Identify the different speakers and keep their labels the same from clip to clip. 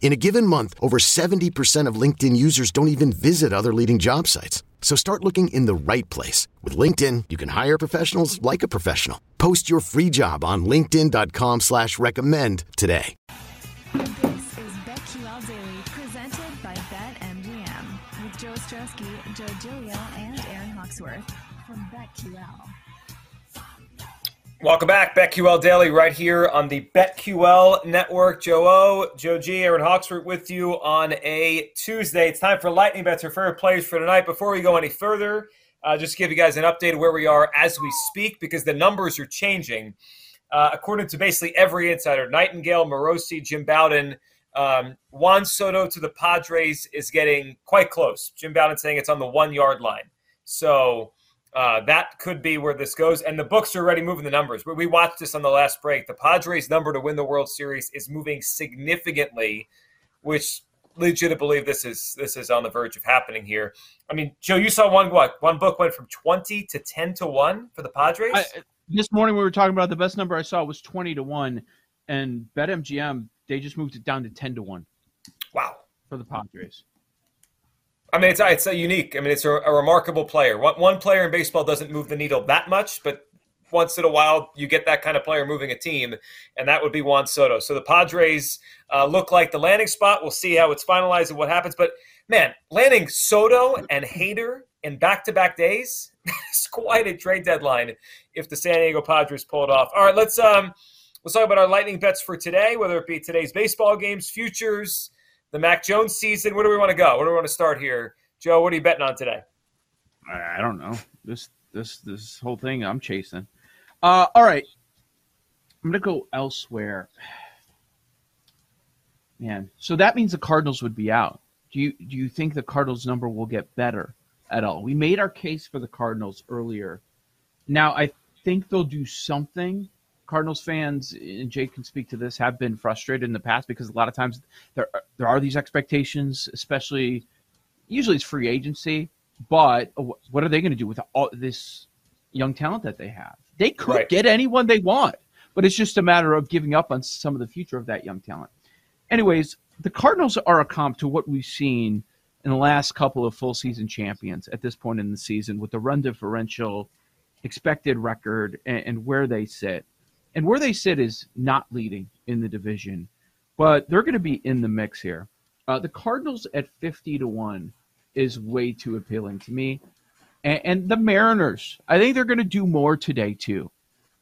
Speaker 1: In a given month, over 70% of LinkedIn users don't even visit other leading job sites. So start looking in the right place. With LinkedIn, you can hire professionals like a professional. Post your free job on linkedin.com slash recommend today.
Speaker 2: This is BetQL Daily, presented by BetMGM, with Joe Ostrowski, Joe Giglio, and Aaron Hawksworth from BetQL.
Speaker 3: Welcome back, BetQL Daily, right here on the BetQL Network. Joe O, Joe G, Aaron Hawksworth with you on a Tuesday. It's time for Lightning Bets, our favorite players for tonight. Before we go any further, uh, just give you guys an update of where we are as we speak because the numbers are changing. Uh, according to basically every insider, Nightengale, Morosi, Jim Bowden, um, Juan Soto to the Padres is getting quite close. Jim Bowden saying it's on the one yard line. So uh, that could be where this goes. And the books are already moving the numbers. We watched this on the last break. The Padres' number to win the World Series is moving significantly, which leads you to believe this is this is on the verge of happening here. I mean, Joe, you saw one what one book went from twenty to ten to one for the Padres.
Speaker 4: I, this morning we were talking about the best number I saw was twenty to one, and BetMGM they just moved it down to ten to one.
Speaker 3: Wow,
Speaker 4: for the Padres.
Speaker 3: I mean, it's it's a unique. I mean, it's a, a, remarkable player. One, one player in baseball doesn't move the needle that much, but once in a while you get that kind of player moving a team, and that would be Juan Soto. So the Padres uh, look like the landing spot. We'll see how it's finalized and what happens. But man, landing Soto and Hader in back-to-back days is quite a trade deadline if the San Diego Padres pull it off. All right, let's um let's talk about our lightning bets for today, whether it be today's baseball games, futures the Mac Jones season. Where do we want to go? Where do we want to start here? Joe, what are you betting on today?
Speaker 4: I don't know. This this this whole thing I'm chasing. Uh, all right. I'm gonna go elsewhere. Man, so that means the Cardinals would be out. Do you do you think the Cardinals number will get better at all? We made our case for the Cardinals earlier. Now I think they'll do something Cardinals fans, and Jake can speak to this, have been frustrated in the past because a lot of times there there are these expectations, especially usually it's free agency. But what are they going to do with all this young talent that they have? They could right. get anyone they want, but it's just a matter of giving up on some of the future of that young talent. Anyways, the Cardinals are a comp to what we've seen in the last couple of full season champions at this point in the season with the run differential, expected record, and, and where they sit and where they sit is not leading in the division, but they're going to be in the mix here. Uh, the Cardinals at 50 to 1 is way too appealing to me. And, and the Mariners, I think they're going to do more today, too,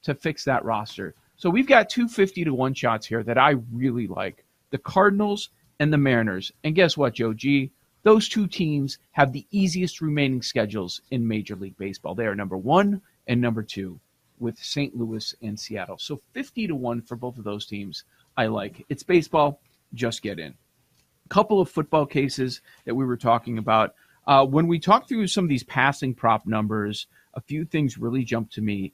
Speaker 4: to fix that roster. So we've got two 50 to 1 shots here that I really like the Cardinals and the Mariners. And guess what, Joe G? Those two teams have the easiest remaining schedules in Major League Baseball. They are number one and number two with St. Louis and Seattle. So 50 to 1 for both of those teams. I like. It's baseball, just get in. A couple of football cases that we were talking about. Uh, when we talk through some of these passing prop numbers, a few things really jumped to me.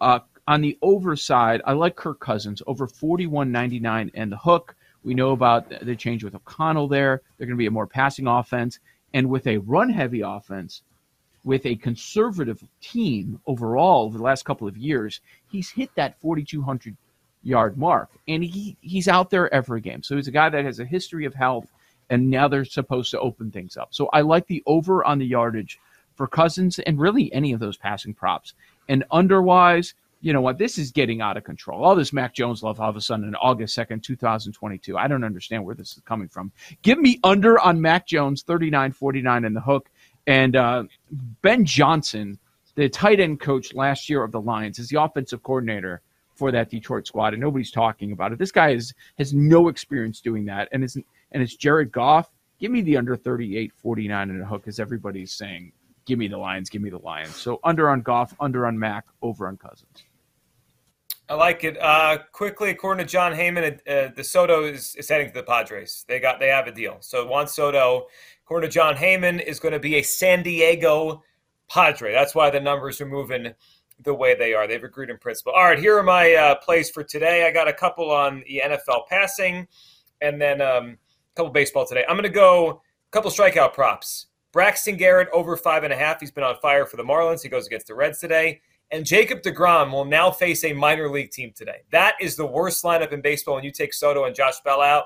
Speaker 4: Uh, on the over side, I like Kirk Cousins over 41.99 and the hook. We know about the change with O'Connell there. They're going to be a more passing offense. And with a run heavy offense, with a conservative team overall over the last couple of years, he's hit that 4,200 yard mark, and he he's out there every game. So he's a guy that has a history of health, and now they're supposed to open things up. So I like the over on the yardage for Cousins and really any of those passing props. And underwise, you know what? This is getting out of control. All this Mac Jones love all of a sudden in August 2nd, 2022. I don't understand where this is coming from. Give me under on Mac Jones, 39 49 in the hook. And uh, Ben Johnson, the tight end coach last year of the Lions, is the offensive coordinator for that Detroit squad, and nobody's talking about it. This guy is has no experience doing that, and it's and it's Jared Goff. Give me the under 38, 49 and a hook, as everybody's saying. Give me the Lions. Give me the Lions. So under on Goff, under on Mac, over on Cousins.
Speaker 3: I like it. Uh, quickly, according to Jon Heyman, uh, the Soto is, is heading to the Padres. They got they have a deal. So Juan Soto, according to Jon Heyman, is going to be a San Diego Padre. That's why the numbers are moving the way they are. They've agreed in principle. All right, here are my uh, plays for today. I got a couple on the NFL passing, and then um, a couple baseball today. I'm going to go a couple strikeout props. Braxton Garrett over five and a half. He's been on fire for the Marlins. He goes against the Reds today. And Jacob DeGrom will now face a minor league team today. That is the worst lineup in baseball when you take Soto and Josh Bell out.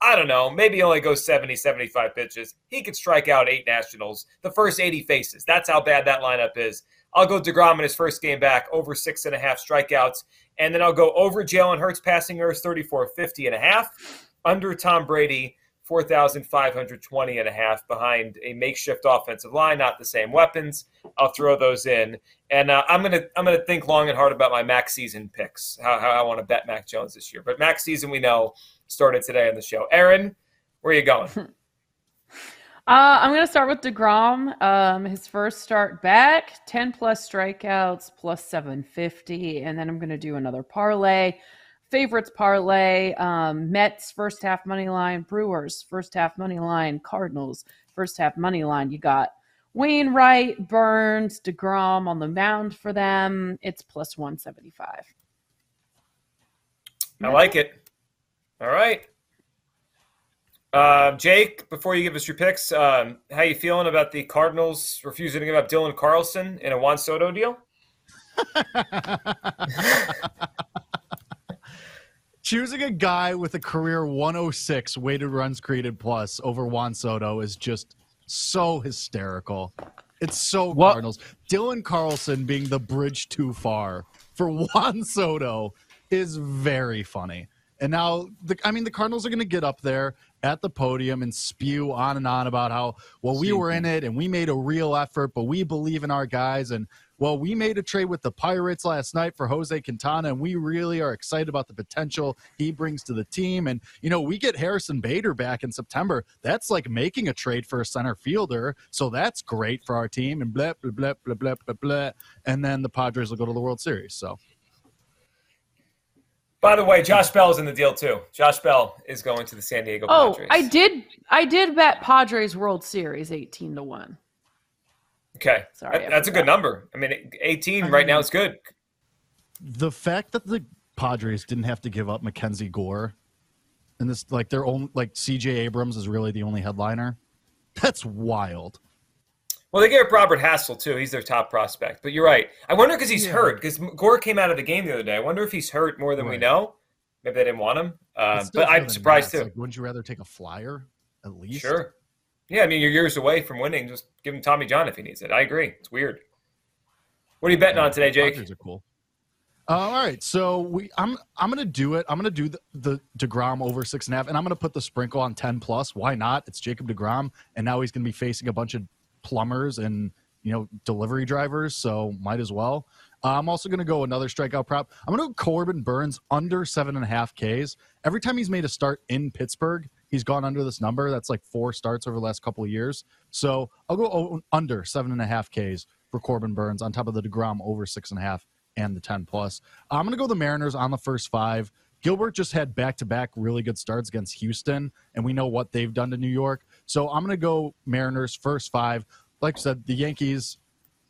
Speaker 3: I don't know, maybe he only goes 70, 75 pitches. He could strike out eight Nationals the first 80 faces. That's how bad that lineup is. I'll go DeGrom in his first game back, over six and a half strikeouts. And then I'll go over Jalen Hurts passing yards, 34, 50 and a half, under Tom Brady, 4,520 and a half behind a makeshift offensive line, not the same weapons. I'll throw those in. And uh, I'm gonna I'm gonna think long and hard about my max season picks, how, how I want to bet Mac Jones this year. But max season we know started today on the show. Aaron, where are you going?
Speaker 5: Uh, I'm to start with DeGrom. Um, his first start back, 10 plus strikeouts, plus 750. And then I'm to do another parlay. Favorites parlay um, Mets, first half money line, Brewers, first half money line, Cardinals, first half money line. You got Wainwright, Burnes, DeGrom on the mound for them. It's plus 175.
Speaker 3: I like it. All right. Uh, Jake, before you give us your picks, um, how you feeling about the Cardinals refusing to give up Dylan Carlson in a Juan Soto deal?
Speaker 6: Choosing a guy with a career 106 weighted runs created plus over Juan Soto is just so hysterical. It's so
Speaker 4: What-
Speaker 6: Cardinals. Dylan Carlson being the bridge too far for Juan Soto is very funny. And now, the, I mean, the Cardinals are going to get up there at the podium and spew on and on about how, well, we were in it and we made a real effort, but we believe in our guys. And, well, we made a trade with the Pirates last night for Jose Quintana, and we really are excited about the potential he brings to the team. And, you know, we get Harrison Bader back in September. That's like making a trade for a center fielder. So that's great for our team. And blah, blah, blah, blah, blah, blah, blah. And then the Padres will go to the World Series. So.
Speaker 3: By the way, Josh Bell is in the deal too. Josh Bell is going to the San Diego
Speaker 5: Oh,
Speaker 3: Padres.
Speaker 5: I did. I did bet Padres World Series 18 to 1.
Speaker 3: Okay,
Speaker 5: Sorry,
Speaker 3: That- that's a good number. I mean, 18 right now is good.
Speaker 6: the fact that the Padres didn't have to give up Mackenzie Gore and this like their own like CJ Abrams is really the only headliner. That's wild.
Speaker 3: Well, they gave up Robert Hassell too. He's their top prospect. But you're right. I wonder because he's
Speaker 6: Yeah.
Speaker 3: hurt. Because Gore came out of the game the other day. I wonder if he's hurt more than we know. Maybe they didn't want him. Uh, but I'm surprised
Speaker 6: that.
Speaker 3: too.
Speaker 6: Like, wouldn't you rather take a flyer at least?
Speaker 3: Sure. Yeah, I mean you're years away from winning. Just give him Tommy John if he needs it. I agree. It's weird. What are you betting
Speaker 6: Yeah,
Speaker 3: on today, Jake?
Speaker 6: Padres are cool. Uh, all right, so we I'm I'm gonna do it. I'm gonna do the, the Degrom over six and a half, and I'm gonna put the sprinkle on ten plus. Why not? It's Jacob Degrom, and now he's gonna be facing a bunch of plumbers and you know delivery drivers, so might as well. Uh, I'm also gonna go another strikeout prop. I'm gonna go Corbin Burnes under seven and a half Ks. Every time he's made a start in Pittsburgh, he's gone under this number. That's like four starts over the last couple of years. So I'll go under seven and a half Ks for Corbin Burnes on top of the Degrom over six and a half and the 10 plus. I'm going to go the Mariners on the first five. Gilbert just had back to back really good starts against Houston, and we know what they've done to New York. So I'm going to go Mariners first five. Like I said, the Yankees,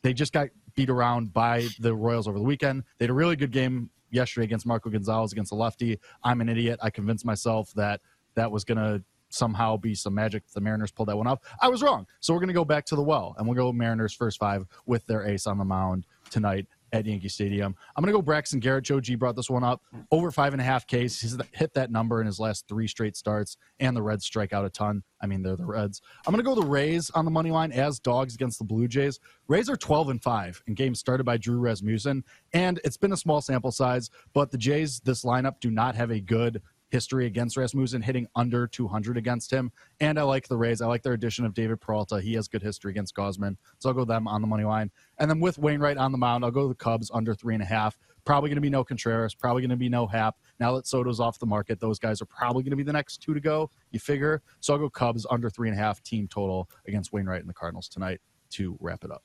Speaker 6: they just got beat around by the Royals over the weekend. They had a really good game yesterday against Marco Gonzalez against a lefty. I'm an idiot. I convinced myself that that was going to somehow be some magic. The Mariners pulled that one off. I was wrong. So we're going to go back to the well, and we'll go Mariners first five with their ace on the mound tonight at Yankee Stadium. I'm going to go Braxton Garrett. Joe G brought this one up. Over five and a half Ks. He's hit that number in his last three straight starts, and the Reds strike out a ton. I mean, they're the Reds. I'm going to go the Rays on the money line as dogs against the Blue Jays. Rays are 12 and 5 in games started by Drew Rasmussen, and it's been a small sample size, but the Jays, this lineup, do not have a good history against Rasmussen, hitting under 200 against him. And I like the Rays. I like their addition of David Peralta. He has good history against Gausman. So I'll go them on the money line. And then with Wainwright on the mound, I'll go the Cubs under three and a half. Probably going to be no Contreras. Probably going to be no Happ. Now that Soto's off the market, those guys are probably going to be the next two to go. You figure. So I'll go Cubs under three and a half team total against Wainwright and the Cardinals tonight to wrap it up.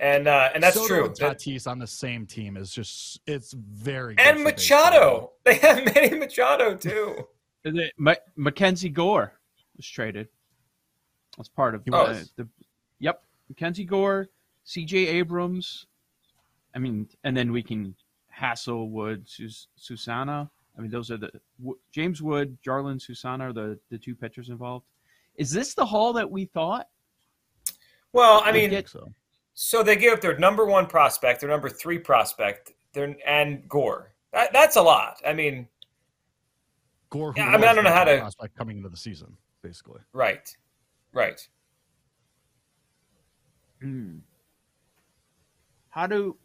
Speaker 3: And uh, and that's
Speaker 6: Soto
Speaker 3: true.
Speaker 6: And Tatis on the same team is just it's very
Speaker 3: and
Speaker 6: for
Speaker 3: Machado. They have Manny Machado too.
Speaker 4: Is it Ma- Mackenzie Gore was traded. That's part of
Speaker 6: He
Speaker 4: the,
Speaker 3: was?
Speaker 4: the. Yep, Mackenzie Gore, C.J. Abrams. I mean, and then we can Hasselwood, Sus- Susana. I mean, those are the W- James Wood, Jarlin, Susana are the the two pitchers involved. Is this the haul that we thought?
Speaker 3: Well, I
Speaker 4: We
Speaker 3: mean,
Speaker 4: get-
Speaker 6: So
Speaker 3: so they give up their number one prospect, their number three prospect, their and Gore. That, that's a lot. I mean,
Speaker 6: Gore, who
Speaker 3: Yeah, I mean, I don't know how to-
Speaker 6: prospect coming into the season, basically.
Speaker 3: right, right.
Speaker 4: Hmm. How do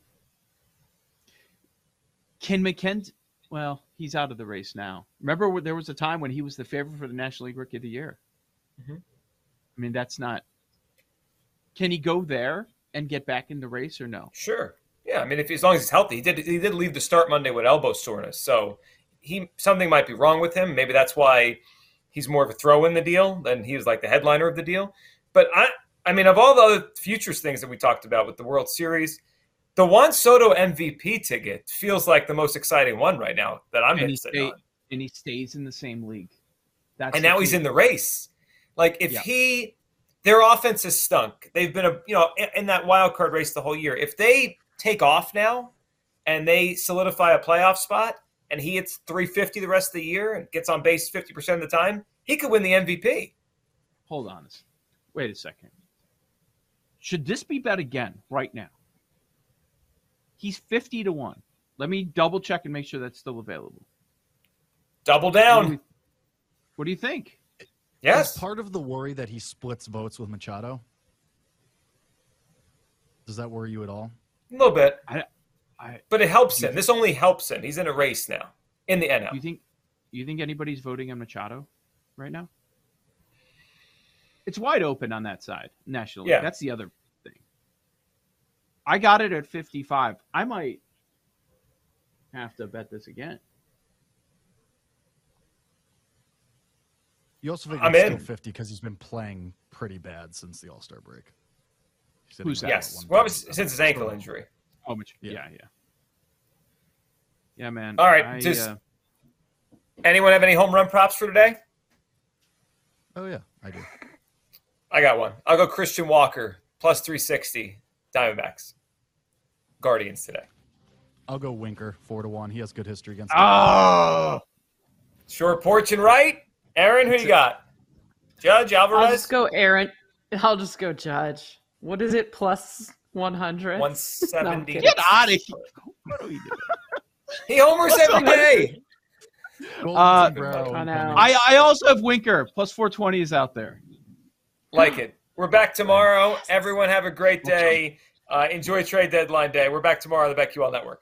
Speaker 4: can MacKenzie? Well, he's out of the race now. Remember, there was a time when he was the favorite for the National League Rookie of the Year.
Speaker 3: Mhm.
Speaker 4: I mean, that's not. Can he go there and get back in the race or no?
Speaker 3: Sure. Yeah, I mean, if as long as he's healthy, he did. He did leave the start Monday with elbow soreness, so he something might be wrong with him. Maybe that's why he's more of a throw in the deal than he was like the headliner of the deal. But I, I mean, of all the other futures things that we talked about with the World Series, the Juan Soto MVP ticket feels like the most exciting one right now that I'm
Speaker 4: and,
Speaker 3: interested
Speaker 4: stay,
Speaker 3: on.
Speaker 4: and he stays in the same league. That's
Speaker 3: And now he's in the race. Like if
Speaker 4: Yeah.
Speaker 3: he, their offense has stunk. They've been a you know in, in that wild card race the whole year. If they take off now and they solidify a playoff spot, and he hits 350 the rest of the year and gets on base 50 percent of the time, he could win the MVP.
Speaker 4: Hold on. Wait a second. Should this be bet again right now? He's 50 to 1. Let me double check and make sure that's still available.
Speaker 3: Double
Speaker 4: What do
Speaker 3: down.
Speaker 4: you, what do you think?
Speaker 3: Yes.
Speaker 6: Is part of the worry that he splits votes with Machado? Does that worry you at all?
Speaker 3: A little bit,
Speaker 4: I
Speaker 3: but it helps him. This only helps him. He's in a race now in the NL.
Speaker 4: you think you think anybody's voting on Machado right now? It's wide open on that side, nationally.
Speaker 3: Yeah.
Speaker 4: That's the other thing. I got it at 55. I might have to bet this again.
Speaker 6: You also think
Speaker 3: I'm
Speaker 6: he's
Speaker 3: in.
Speaker 6: still 50 because he's been playing pretty bad since the All Star break.
Speaker 4: Who's that?
Speaker 3: Yes. Well, was since his ankle injury.
Speaker 4: Oh, Mach- yeah,
Speaker 6: Yeah.
Speaker 4: yeah. Yeah, man.
Speaker 3: All right,
Speaker 4: I,
Speaker 3: just-
Speaker 4: uh,
Speaker 3: Anyone have any home run props for today?
Speaker 6: Oh, yeah, I do.
Speaker 3: I got one. I'll go Christian Walker plus 360 Diamondbacks. Guardians today.
Speaker 6: I'll go Winker, 4 to 1. He has good history against
Speaker 4: oh,
Speaker 3: Short porch and right. Aaron, who you got? Judge
Speaker 5: I'll
Speaker 3: Alvarez.
Speaker 5: just go Aaron. I'll just go Judge. What is it? Plus 100?
Speaker 3: 170.
Speaker 4: Get out of here. What are we doing?
Speaker 3: he homers every day.
Speaker 4: Uh,
Speaker 6: Sombrero,
Speaker 5: I
Speaker 4: I, I also have Winker. Plus 420 is out there.
Speaker 3: Like it. We're back tomorrow. Everyone have a great day. Uh, enjoy trade deadline day. We're back tomorrow on the BetQL Network.